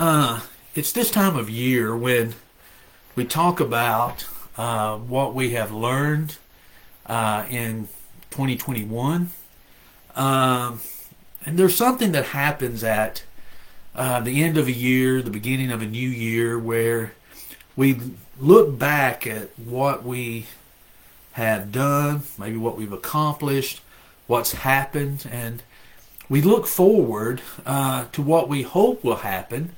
Uh, it's this time of year when we talk about uh, what we have learned uh, in 2021. Um, and there's something that happens at uh, the end of a year, the beginning of a new year, where we look back at what we have done, maybe what we've accomplished, what's happened, and we look forward uh, to what we hope will happen,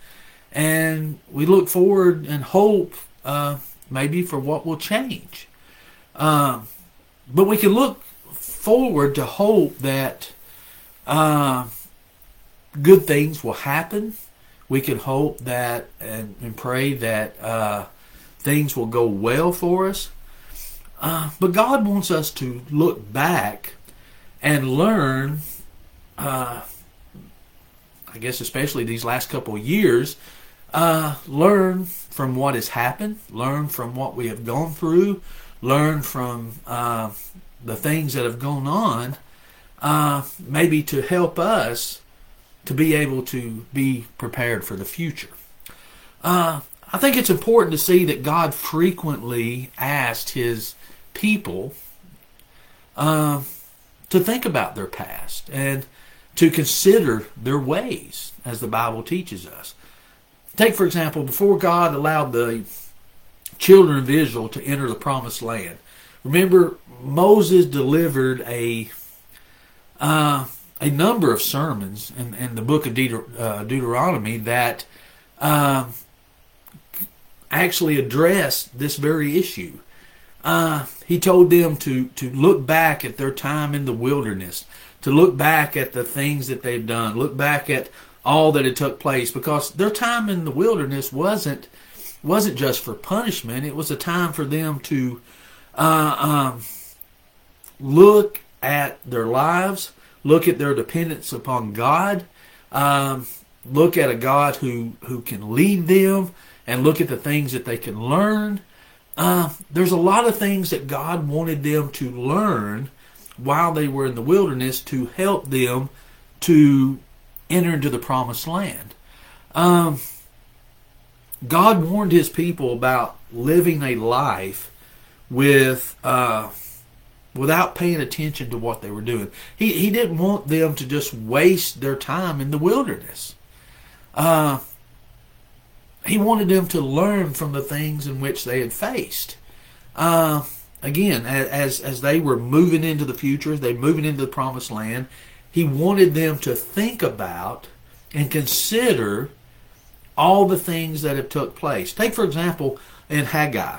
and we look forward and hope uh, maybe for what will change. Um, but we can look forward to hope that uh, good things will happen. We can hope that and, and pray that uh, things will go well for us. Uh, but God wants us to look back and learn, uh, I guess, especially these last couple years, uh, learn from what has happened, learn from what we have gone through, learn from uh, the things that have gone on, uh, maybe to help us to be able to be prepared for the future. Uh, I think it's important to see that God frequently asked his people uh, to think about their past and to consider their ways, as the Bible teaches us. Take, for example, before God allowed the children of Israel to enter the promised land, remember Moses delivered a uh, a number of sermons in, in the book of uh, Deuteronomy that uh, actually addressed this very issue. Uh, he told them to, to look back at their time in the wilderness, to look back at the things that they've done, look back at all that had took place, because their time in the wilderness wasn't wasn't just for punishment; it was a time for them to uh, um, look at their lives, look at their dependence upon God, um, look at a God who who can lead them, and look at the things that they can learn. Uh, there's a lot of things that God wanted them to learn while they were in the wilderness to help them to enter into the promised land. Um, God warned his people about living a life with uh, without paying attention to what they were doing. He he didn't want them to just waste their time in the wilderness. Uh, he wanted them to learn from the things in which they had faced. Uh, again, as as they were moving into the future, they moving into the promised land. He wanted them to think about and consider all the things that have took place. Take for example in Haggai.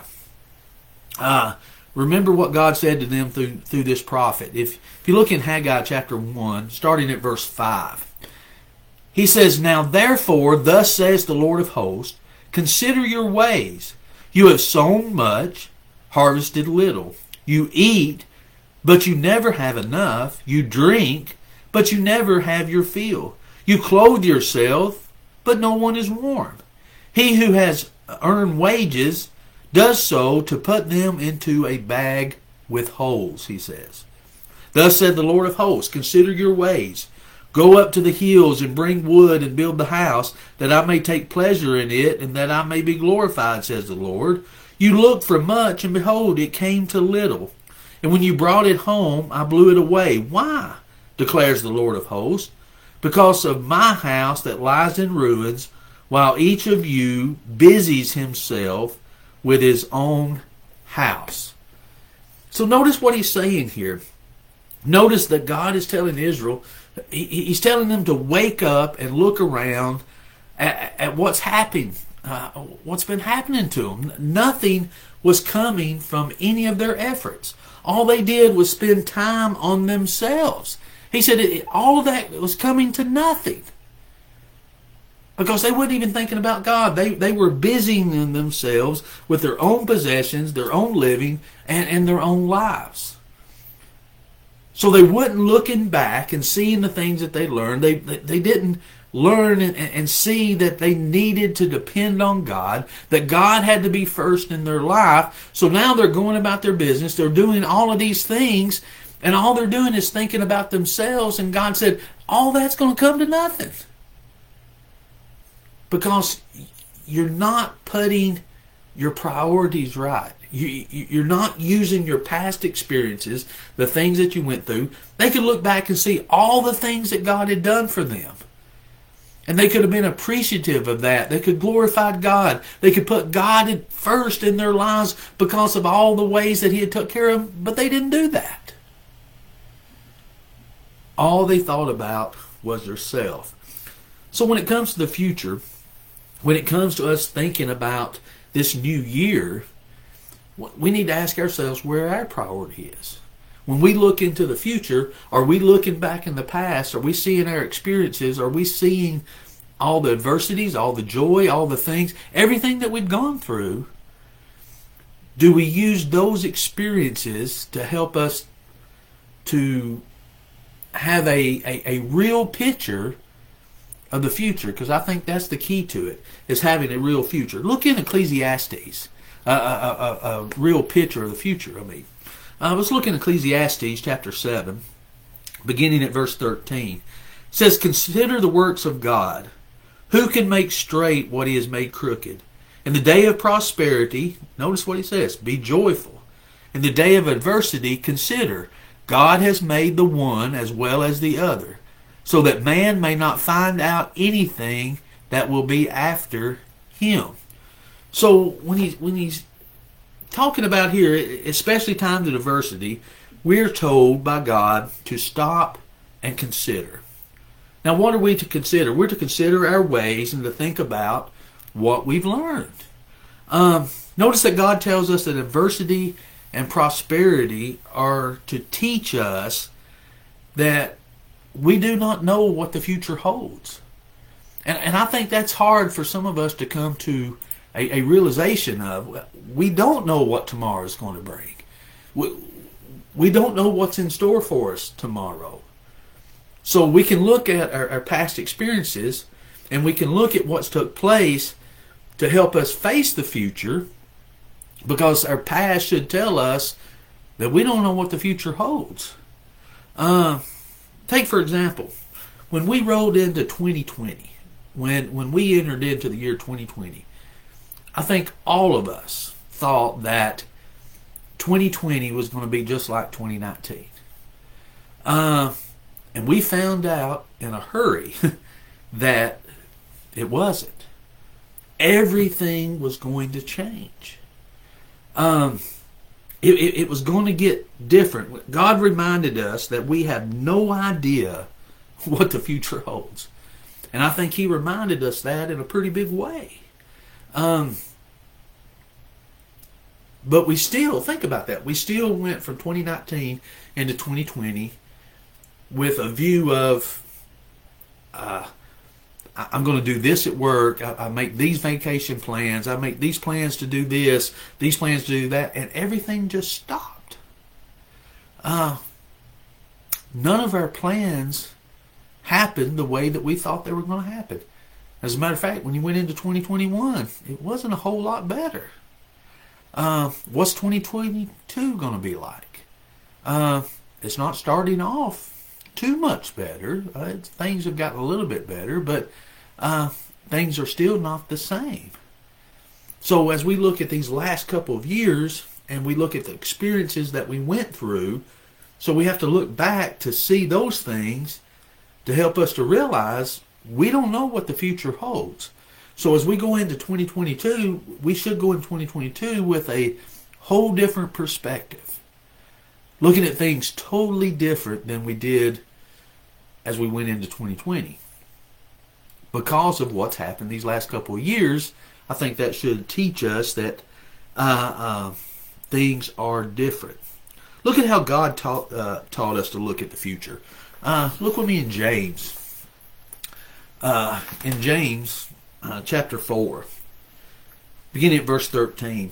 Uh, remember what God said to them through through this prophet. If if you look in Haggai chapter one, starting at verse five, he says, Now therefore, thus says the Lord of hosts, consider your ways. You have sown much, harvested little. You eat, but you never have enough. You drink, but you never have your fill. You clothe yourself, but no one is warm. He who has earned wages does so to put them into a bag with holes, he says. Thus said the Lord of hosts, consider your ways. Go up to the hills and bring wood and build the house, that I may take pleasure in it, and that I may be glorified, says the Lord. You looked for much, and behold, it came to little. And when you brought it home, I blew it away. Why? Declares the Lord of hosts. Because of my house that lies in ruins, while each of you busies himself with his own house. So notice what he's saying here. Notice that God is telling Israel, he's telling them to wake up and look around at, at what's happening, uh, what's been happening to them. Nothing was coming from any of their efforts. All they did was spend time on themselves. He said it, all of that was coming to nothing because they weren't even thinking about God. They they were busying themselves with their own possessions, their own living, and, and their own lives. So they weren't looking back and seeing the things that they learned. They they, didn't learn and, and see that they needed to depend on God, that God had to be first in their life. So now they're going about their business. They're doing all of these things, and all they're doing is thinking about themselves. And God said, all that's going to come to nothing because you're not putting your priorities right. You, you're not using your past experiences, the things that you went through. They could look back and see all the things that God had done for them. And they could have been appreciative of that. They could glorify God. They could put God first in their lives because of all the ways that He had took care of them, but they didn't do that. All they thought about was their self. So when it comes to the future, when it comes to us thinking about this new year, we need to ask ourselves where our priority is. When we look into the future, are we looking back in the past? Are we seeing our experiences? Are we seeing all the adversities, all the joy, all the things, everything that we've gone through? Do we use those experiences to help us to have a, a, a real picture of the future? Because I think that's the key to it, is having a real future. Look in Ecclesiastes, a, a, a, a real picture of the future, I mean. Uh, let's look in Ecclesiastes chapter 7, beginning at verse 13. It says, Consider the works of God. Who can make straight what he has made crooked? In the day of prosperity, notice what he says, be joyful. In the day of adversity, consider, God has made the one as well as the other, so that man may not find out anything that will be after him. So when he when he's talking about here, especially times of adversity, we're told by God to stop and consider. Now, what are we to consider? We're to consider our ways and to think about what we've learned. Um, notice that God tells us that adversity and prosperity are to teach us that we do not know what the future holds. And, and I think that's hard for some of us to come to a, a realization of we don't know what tomorrow is going to bring. We, we don't know what's in store for us tomorrow. So we can look at our, our past experiences and we can look at what's took place to help us face the future because our past should tell us that we don't know what the future holds. Uh, take for example, when we rolled into 2020, when when we entered into the year 2020, I think all of us thought that 2020 was going to be just like 2019. Uh, and we found out in a hurry that it wasn't. Everything was going to change. Um, it, it, it was going to get different. God reminded us that we have no idea what the future holds. And I think He reminded us that in a pretty big way. Um, but we still, think about that, we still went from 2019 into 2020 with a view of, uh, I'm going to do this at work. I, I, make these vacation plans. I make these plans to do this, these plans to do that, and everything just stopped. Uh, none of our plans happened the way that we thought they were going to happen. As a matter of fact, when you went into 2021, it wasn't a whole lot better. Uh, what's 2022 going to be like? Uh, it's not starting off too much better. Uh, things have gotten a little bit better, but uh, things are still not the same. So as we look at these last couple of years and we look at the experiences that we went through, so we have to look back to see those things to help us to realize we don't know what the future holds. So as we go into 2022, we should go in 2022 with a whole different perspective. Looking at things totally different than we did as we went into 2020. Because of what's happened these last couple of years, I think that should teach us that uh, uh, things are different. Look at how God taught, uh, taught us to look at the future. Uh, look with me in James. Uh, in James uh, chapter 4, beginning at verse 13.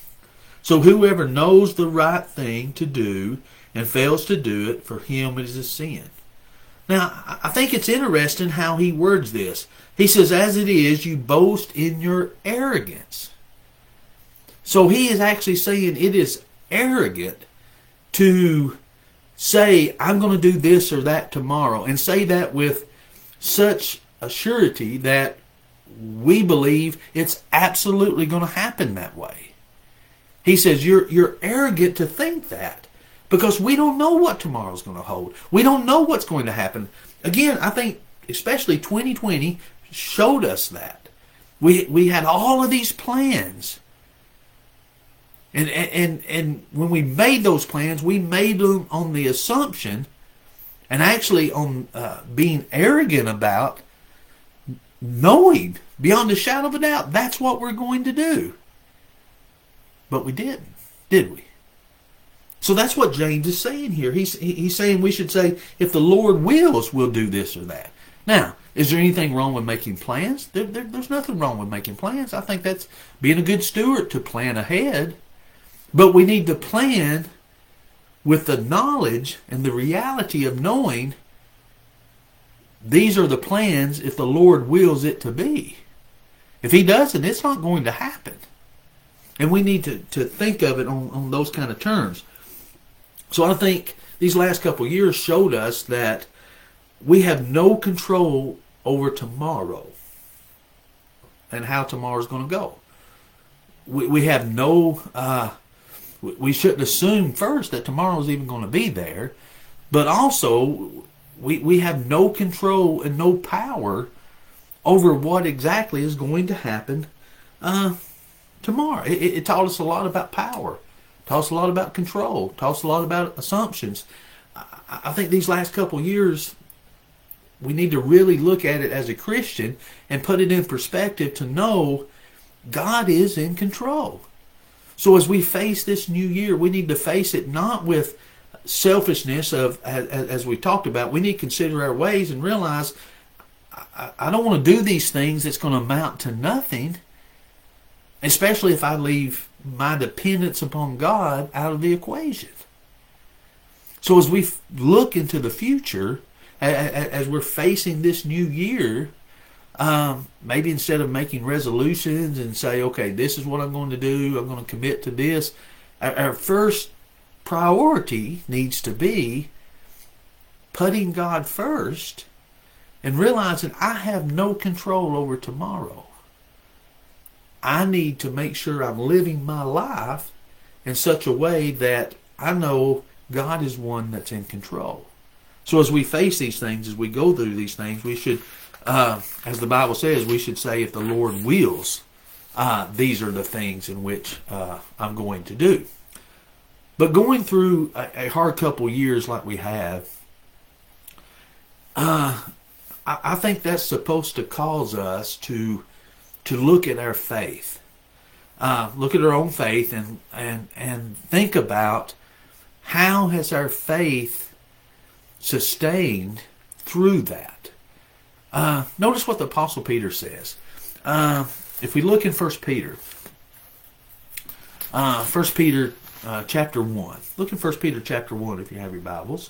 So whoever knows the right thing to do and fails to do it, for him it is a sin. Now, I think it's interesting how he words this. He says, As it is, you boast in your arrogance. So he is actually saying it is arrogant to say, I'm going to do this or that tomorrow, and say that with such a surety that we believe it's absolutely going to happen that way. He says, You're, you're arrogant to think that because we don't know what tomorrow's going to hold. We don't know what's going to happen. Again, I think especially 2020 showed us that. We, we had all of these plans. And, and, and when we made those plans, we made them on the assumption and actually on uh, being arrogant about knowing beyond a shadow of a doubt that's what we're going to do. But we didn't, did we? So that's what James is saying here. He's, he's saying we should say, if the Lord wills, we'll do this or that. Now, is there anything wrong with making plans? There, there, there's nothing wrong with making plans. I think that's being a good steward to plan ahead. But we need to plan with the knowledge and the reality of knowing these are the plans if the Lord wills it to be. If He doesn't, it's not going to happen. And we need to, to think of it on, on those kind of terms. So I think these last couple years showed us that we have no control over tomorrow and how tomorrow is going to go. We, we have no, uh, we shouldn't assume first that tomorrow is even going to be there, but also we, we have no control and no power over what exactly is going to happen uh, tomorrow. It, it, taught us a lot about power Talks a lot about control. Talks a lot about assumptions. I, I think these last couple years, we need to really look at it as a Christian and put it in perspective to know God is in control. So as we face this new year, we need to face it not with selfishness of as, as we talked about. We need to consider our ways and realize I, I don't want to do these things that's going to amount to nothing, especially if I leave my dependence upon God out of the equation. So as we look into the future, as we're facing this new year, um, maybe instead of making resolutions and say, okay, this is what I'm going to do, I'm going to commit to this, our first priority needs to be putting God first and realizing I have no control over tomorrow. I need to make sure I'm living my life in such a way that I know God is one that's in control. So as we face these things, as we go through these things, we should, uh, as the Bible says, we should say, if the Lord wills, uh, these are the things in which uh, I'm going to do. But going through a, a hard couple years like we have, uh, I, I think that's supposed to cause us to to look at our faith, uh, look at our own faith, and and and think about how has our faith sustained through that. Uh, notice what the Apostle Peter says. Uh, if we look in First Peter, uh, First Peter uh, chapter one. Look in First Peter chapter one if you have your Bibles.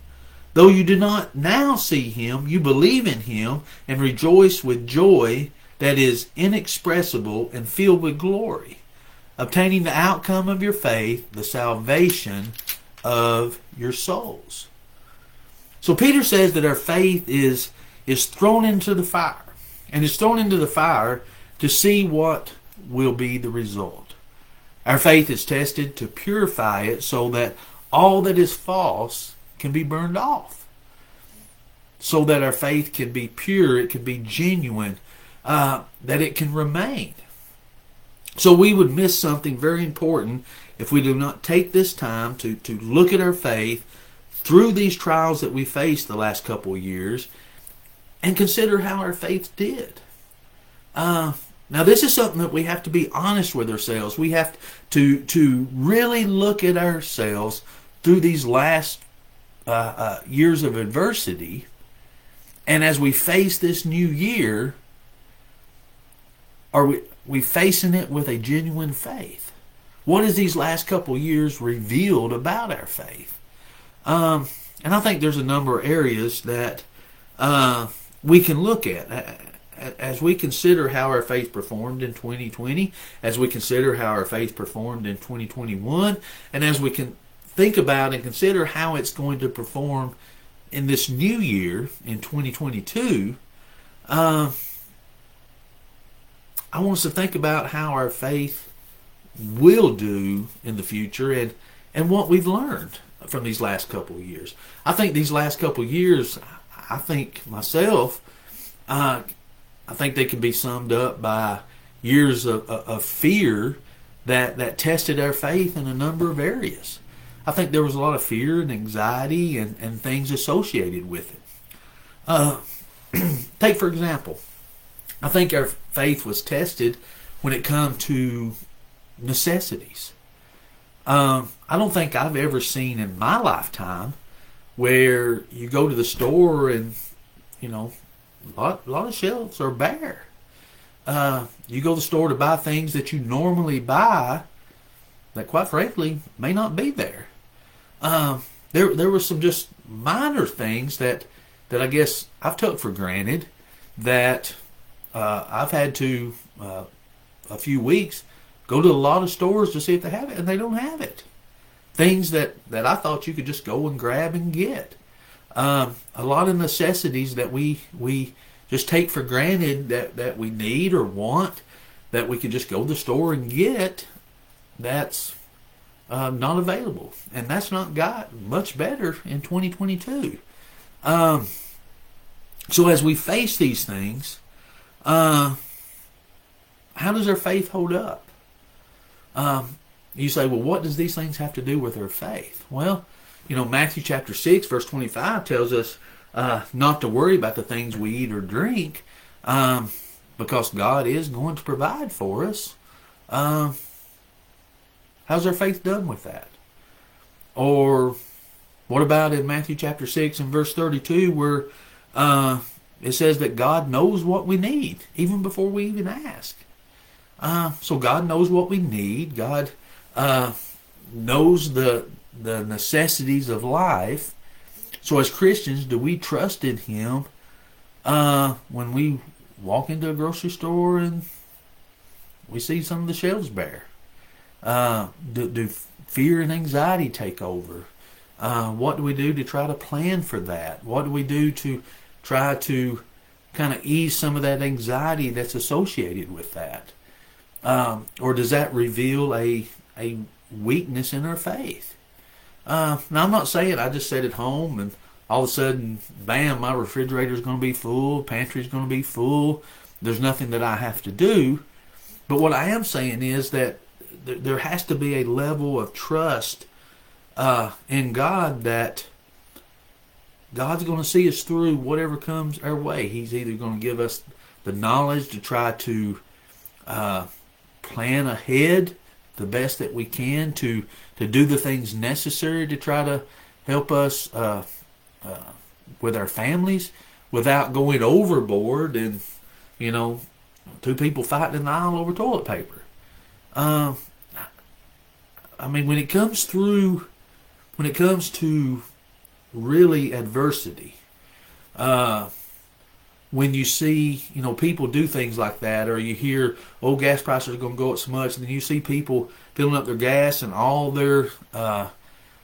Though you do not now see him, you believe in him and rejoice with joy that is inexpressible and filled with glory, obtaining the outcome of your faith, the salvation of your souls. So Peter says that our faith is is thrown into the fire, and is thrown into the fire to see what will be the result. Our faith is tested to purify it so that all that is false can be burned off. so that our faith can be pure, it can be genuine, uh, that it can remain. So we would miss something very important if we do not take this time to, to look at our faith through these trials that we faced the last couple of years and consider how our faith did. Uh, now, this is something that we have to be honest with ourselves. We have to to really look at ourselves through these last uh, uh, years of adversity, and as we face this new year, are we we facing it with a genuine faith? What has these last couple years revealed about our faith? Um, and I think there's a number of areas that uh, we can look at as we consider how our faith performed in 2020, as we consider how our faith performed in 2021, and as we can think about and consider how it's going to perform in this new year in 2022, uh, I want us to think about how our faith will do in the future and, and what we've learned from these last couple of years. I think these last couple of years, I think myself, uh, I think they can be summed up by years of, of fear that, that tested our faith in a number of areas. I think there was a lot of fear and anxiety and, and things associated with it. Uh, take, for example, I think our faith was tested when it come to necessities. Um, I don't think I've ever seen in my lifetime where you go to the store and, you know, a lot, a lot of shelves are bare. Uh, you go to the store to buy things that you normally buy that, quite frankly, may not be there. Uh, there, there were some just minor things that that I guess I've took for granted that uh, I've had to uh, a few weeks go to a lot of stores to see if they have it, and they don't have it. Things that that I thought you could just go and grab and get um, a lot of necessities that we we just take for granted that that we need or want that we could just go to the store and get that's uh, not available. And that's not got much better in 2022 um, so as we face these things uh, how does our faith hold up? Um, you say well what does these things have to do with our faith? Well you know, Matthew chapter 6, verse 25 tells us uh, not to worry about the things we eat or drink um, because God is going to provide for us. Uh, how's our faith done with that? Or what about in Matthew chapter 6 and verse 32 where uh, it says that God knows what we need even before we even ask? Uh, so God knows what we need. God uh, knows the the necessities of life. So, as Christians, do we trust in Him uh, when we walk into a grocery store and we see some of the shelves bare? Uh, do, do, fear and anxiety take over? Uh, what do we do to try to plan for that? What do we do to try to kind of ease some of that anxiety that's associated with that? Um, or does that reveal a a weakness in our faith? Uh, now I'm not saying I just sat at home and all of a sudden, bam, my refrigerator is going to be full, pantry is going to be full. There's nothing that I have to do. But what I am saying is that th- there has to be a level of trust uh, in God that God's going to see us through whatever comes our way. He's either going to give us the knowledge to try to uh, plan ahead the best that we can to to do the things necessary to try to help us uh, uh, with our families without going overboard and you know two people fighting in the aisle over toilet paper. I mean, when it comes through, when it comes to really adversity, uh, when you see, you know, people do things like that, or you hear, oh, gas prices are going to go up so much, and then you see people filling up their gas and all their uh,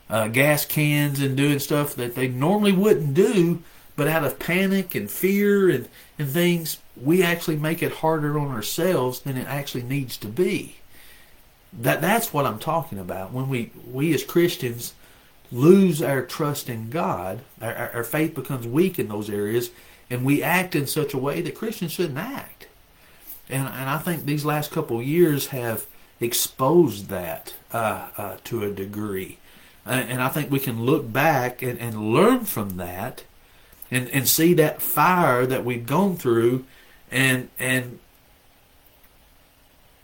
uh, gas cans and doing stuff that they normally wouldn't do, but out of panic and fear and, and things, we actually make it harder on ourselves than it actually needs to be. That that's what I'm talking about. When we we as Christians lose our trust in God, our, our, our faith becomes weak in those areas, and we act in such a way that Christians shouldn't act. And, and I think these last couple years have exposed that uh, uh, to a degree. And, and I think we can look back and, and learn from that and, and see that fire that we've gone through and and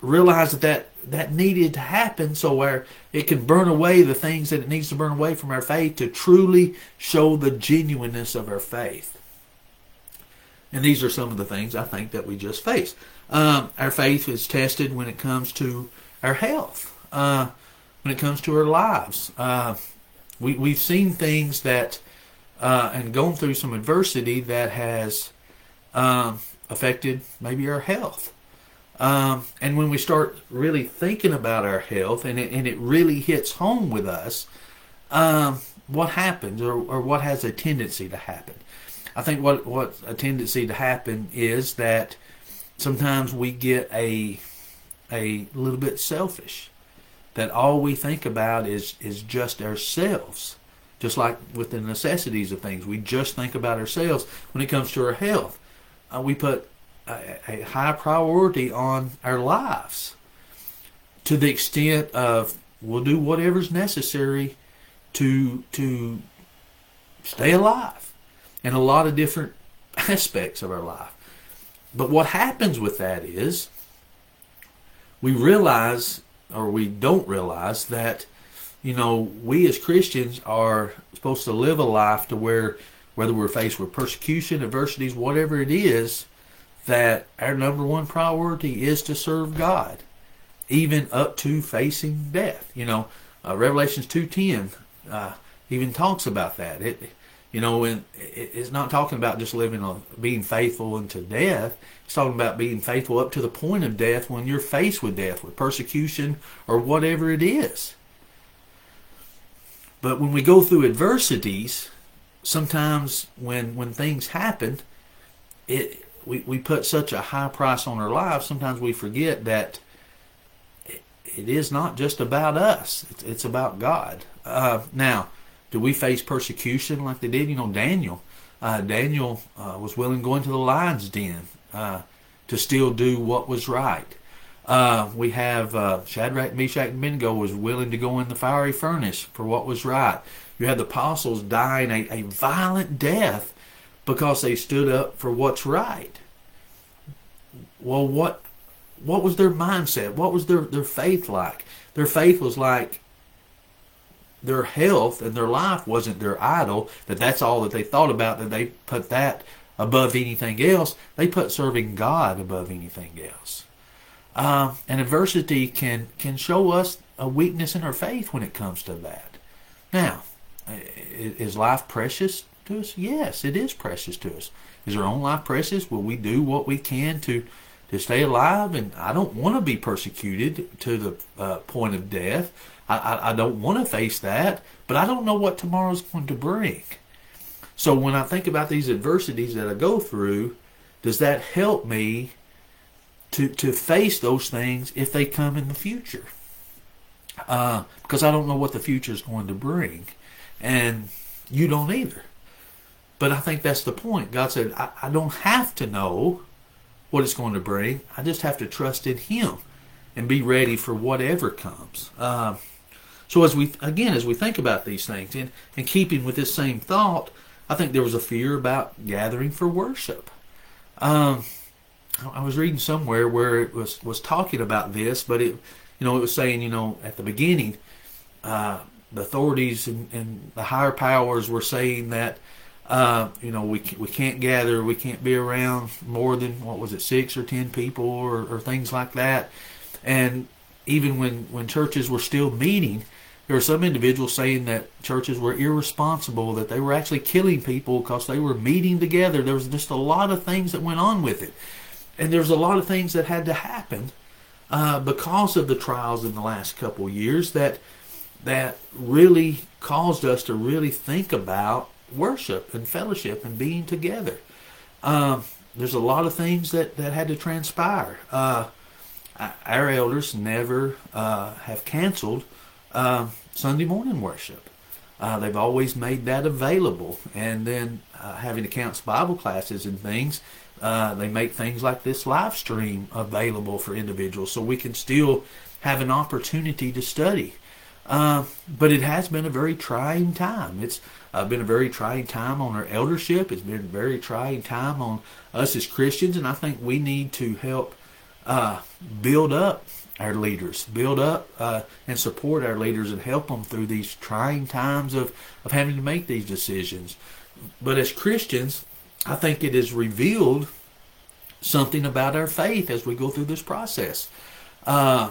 realize that, that that needed to happen so where it can burn away the things that it needs to burn away from our faith to truly show the genuineness of our faith. And these are some of the things I think that we just face. Um, our faith is tested when it comes to our health, uh, when it comes to our lives. Uh, we, we've seen things that, uh, and gone through some adversity that has um, affected maybe our health. Um, and when we start really thinking about our health and it, and it really hits home with us, um, what happens or, or what has a tendency to happen? I think what, what a tendency to happen is that sometimes we get a a little bit selfish. That all we think about is is just ourselves. Just like with the necessities of things, we just think about ourselves when it comes to our health. Uh, we put a, a high priority on our lives to the extent of we'll do whatever's necessary to to stay alive in a lot of different aspects of our life. But what happens with that is we realize, or we don't realize, that, you know, we as Christians are supposed to live a life to where, whether we're faced with persecution, adversities, whatever it is, that our number one priority is to serve God, even up to facing death. You know, uh, Revelations 2.10 uh, even talks about that. It, you know, and it's not talking about just living on being faithful unto death. It's talking about being faithful up to the point of death when you're faced with death, with persecution or whatever it is. But when we go through adversities, sometimes when when things happen, it we, we put such a high price on our lives. Sometimes we forget that it, is not just about us; it's, it's about God. Uh, now do we face persecution like they did? You know, Daniel. Uh, Daniel uh, was willing to go into the lion's den uh, to still do what was right. Uh, we have uh, Shadrach, Meshach, and Abednego was willing to go in the fiery furnace for what was right. You had the apostles dying a, a violent death because they stood up for what's right. Well, what what was their mindset? What was their, their faith like? Their faith was like, their health and their life wasn't their idol, that that's all that they thought about, that they put that above anything else. They put serving God above anything else. Um, and adversity can, can show us a weakness in our faith when it comes to that. Now, is life precious to us? Yes, it is precious to us. Is our own life precious? Will we do what we can to to stay alive? And I don't want to be persecuted to the uh, point of death. I, I, I don't want to face that, but I don't know what tomorrow's going to bring. So when I think about these adversities that I go through, does that help me to to face those things if they come in the future? Uh, because I don't know what the future is going to bring, and you don't either. But I think that's the point. God said, I, I don't have to know what it's going to bring. I just have to trust in Him and be ready for whatever comes. Uh, so as we again as we think about these things and, and keeping with this same thought, I think there was a fear about gathering for worship. Um, I was reading somewhere where it was was talking about this, but it you know it was saying you know at the beginning uh, the authorities and, and, the higher powers were saying that uh, you know we we can't gather, we can't be around more than what was it six or ten people or, or things like that, and even when when churches were still meeting, there were some individuals saying that churches were irresponsible, that they were actually killing people because they were meeting together. There was just a lot of things that went on with it. And there's a lot of things that had to happen uh, because of the trials in the last couple years that that really caused us to really think about worship and fellowship and being together. Um, there's a lot of things that, that had to transpire. Uh, our elders never uh, have canceled uh, Sunday morning worship. Uh, they've always made that available. And then uh, having accounts Bible classes and things, uh, they make things like this live stream available for individuals so we can still have an opportunity to study. Uh, but it has been a very trying time. It's uh, been a very trying time on our eldership. It's been a very trying time on us as Christians, and I think we need to help uh, build up our leaders, build up uh, and support our leaders, and help them through these trying times of, of having to make these decisions. But as Christians, I think it has revealed something about our faith as we go through this process. Uh,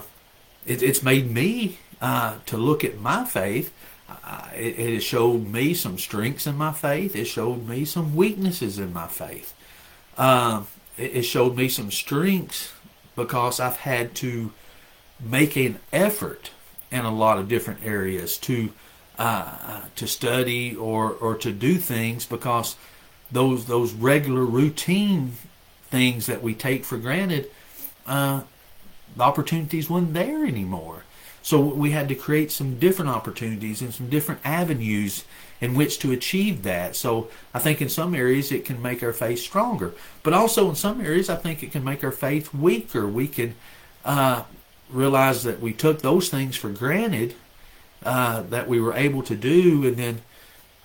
it, it's made me uh, to look at my faith. Uh, it, it, showed me some strengths in my faith. It showed me some weaknesses in my faith. Uh, it, it showed me some strengths because I've had to make an effort in a lot of different areas to uh, to study or or to do things because those those regular routine things that we take for granted, uh, the opportunities weren't there anymore. So we had to create some different opportunities and some different avenues in which to achieve that. So I think in some areas it can make our faith stronger, but also in some areas I think it can make our faith weaker. We can uh, realize that we took those things for granted uh, that we were able to do, and then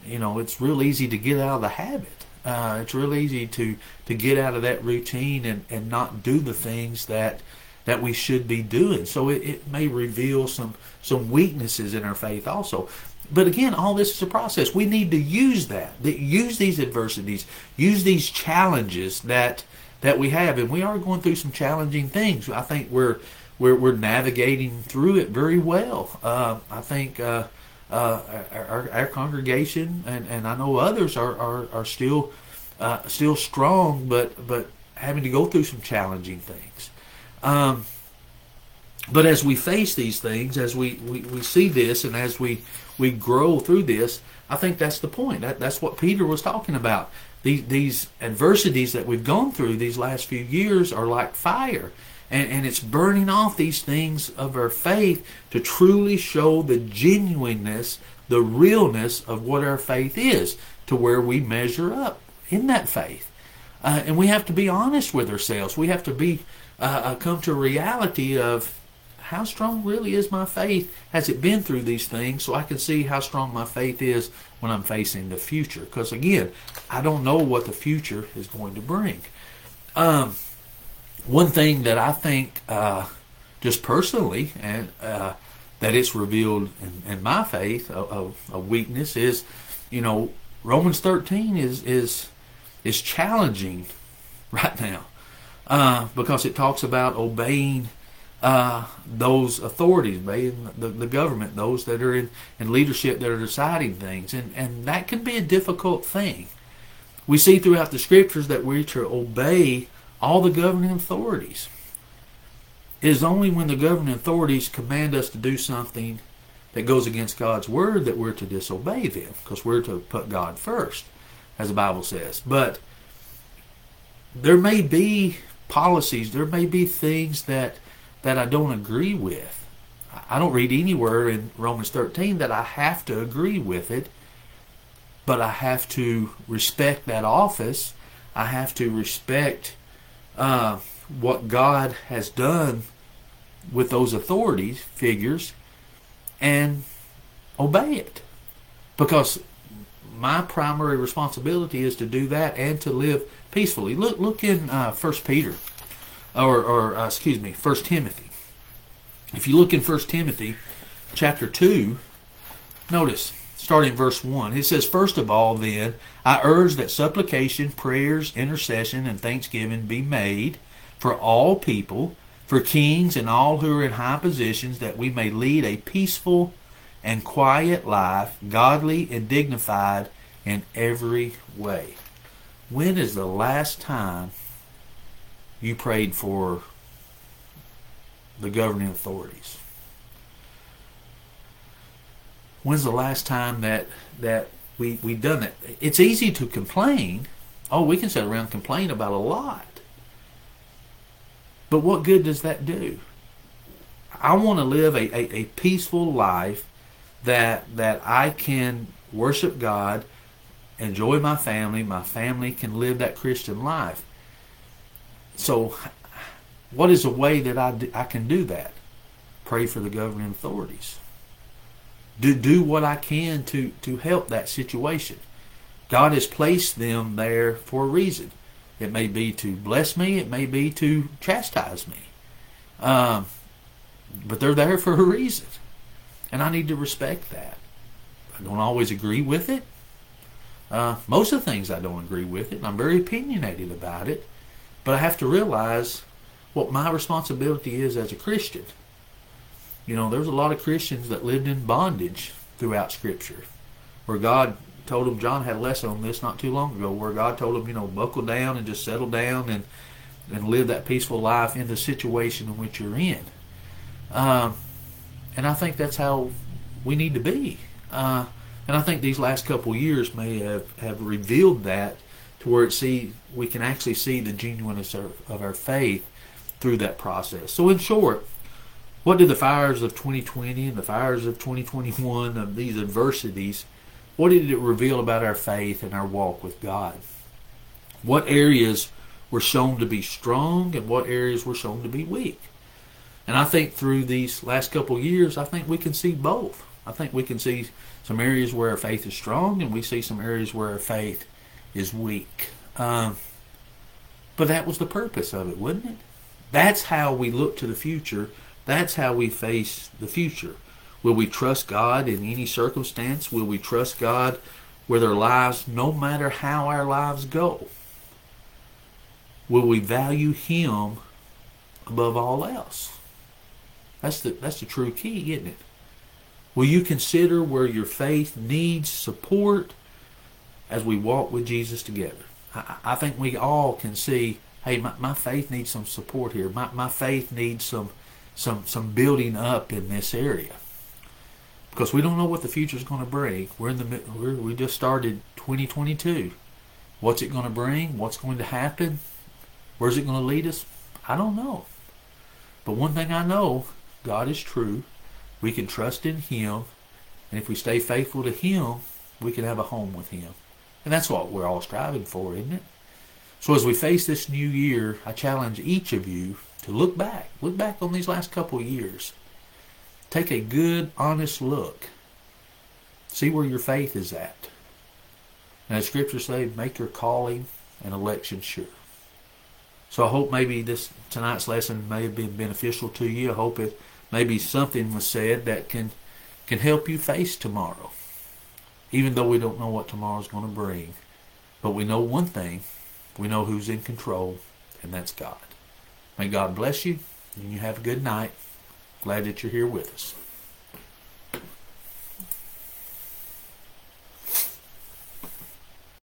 you know it's real easy to get out of the habit. Uh, it's real easy to to get out of that routine and, and not do the things that that we should be doing. So it, it may reveal some some weaknesses in our faith also. But again, all this is a process. We need to use that, That use these adversities, use these challenges that that we have, and we are going through some challenging things. I think we're we're, we're navigating through it very well. Uh, I think uh, uh, our, our, congregation and, and I know others are are, are still uh, still strong, but but having to go through some challenging things. Um, but as we face these things, as we, we, we see this, and as we, we grow through this, I think that's the point. That, that's what Peter was talking about. These, these adversities that we've gone through these last few years are like fire. And, and it's burning off these things of our faith to truly show the genuineness, the realness of what our faith is, to where we measure up in that faith. Uh, and we have to be honest with ourselves. We have to be uh, uh, come to a reality of how strong really is my faith? Has it been through these things so I can see how strong my faith is when I'm facing the future? Because again, I don't know what the future is going to bring. Um, one thing that I think, uh, just personally, and uh, that it's revealed in, in my faith, a, a, weakness is, you know, Romans 13 is is is challenging right now uh, because it talks about obeying uh, those authorities, obeying the, the government, those that are in, in leadership that are deciding things, and and that can be a difficult thing. We see throughout the scriptures that we're to obey all the governing authorities. It is only when the governing authorities command us to do something that goes against God's word that we're to disobey them, because we're to put God first, as the Bible says. But there may be policies, there may be things that that I don't agree with. I don't read anywhere in Romans 13 that I have to agree with it, but I have to respect that office. I have to respect uh, what God has done with those authorities figures and obey it. Because my primary responsibility is to do that and to live peacefully. Look, look in uh, First Peter, or, or uh, excuse me, First Timothy. If you look in First Timothy, chapter two, notice starting verse one, it says, "First of all, then I urge that supplication, prayers, intercession, and thanksgiving be made for all people." For kings and all who are in high positions, that we may lead a peaceful and quiet life, godly and dignified in every way. When is the last time you prayed for the governing authorities? When's the last time that that we we done it? It's easy to complain. Oh, we can sit around and complain about a lot. But what good does that do? I want to live a, a, a peaceful life that that I can worship God, enjoy my family, my family can live that Christian life. So, what is a way that I, do, I can do that? Pray for the governing authorities. Do do what I can to to help that situation. God has placed them there for a reason. It may be to bless me. It may be to chastise me. Um, but they're there for a reason. And I need to respect that. I don't always agree with it. Uh, most of the things I don't agree with it, and I'm very opinionated about it. But I have to realize what my responsibility is as a Christian. You know, there's a lot of Christians that lived in bondage throughout Scripture, where God told them, John had a lesson on this not too long ago, where God told them, you know, buckle down and just settle down and and live that peaceful life in the situation in which you're in. Um, and I think that's how we need to be. Uh, and I think these last couple years may have, have revealed that to where it see we can actually see the genuineness of, of our faith through that process. So in short, what did the fires of 2020 and the fires of 2021 of these adversities, what did it reveal about our faith and our walk with God? What areas were shown to be strong and what areas were shown to be weak? And I think through these last couple years, I think we can see both. I think we can see some areas where our faith is strong, and we see some areas where our faith is weak. Um, but that was the purpose of it, wasn't it? That's how we look to the future. That's how we face the future. Will we trust God in any circumstance? Will we trust God with our lives, no matter how our lives go? Will we value Him above all else? That's the that's the true key, isn't it? Will you consider where your faith needs support as we walk with Jesus together? I, I think we all can see, hey, my, my faith needs some support here. My, my faith needs some some some building up in this area because we don't know what the future is going to bring. We're in the we're, we just started 2022. What's it going to bring? What's going to happen? Where's it going to lead us? I don't know. But one thing I know God is true. We can trust in Him. And if we stay faithful to Him, we can have a home with Him. And that's what we're all striving for, isn't it? So as we face this new year, I challenge each of you to look back. Look back on these last couple of years. Take a good, honest look. See where your faith is at. And as Scripture says, make your calling and election sure. So I hope maybe this tonight's lesson may have been beneficial to you. I hope it maybe something was said that can can help you face tomorrow. Even though we don't know what tomorrow's going to bring. But we know one thing. We know who's in control, and that's God. May God bless you, and you have a good night. Glad that you're here with us.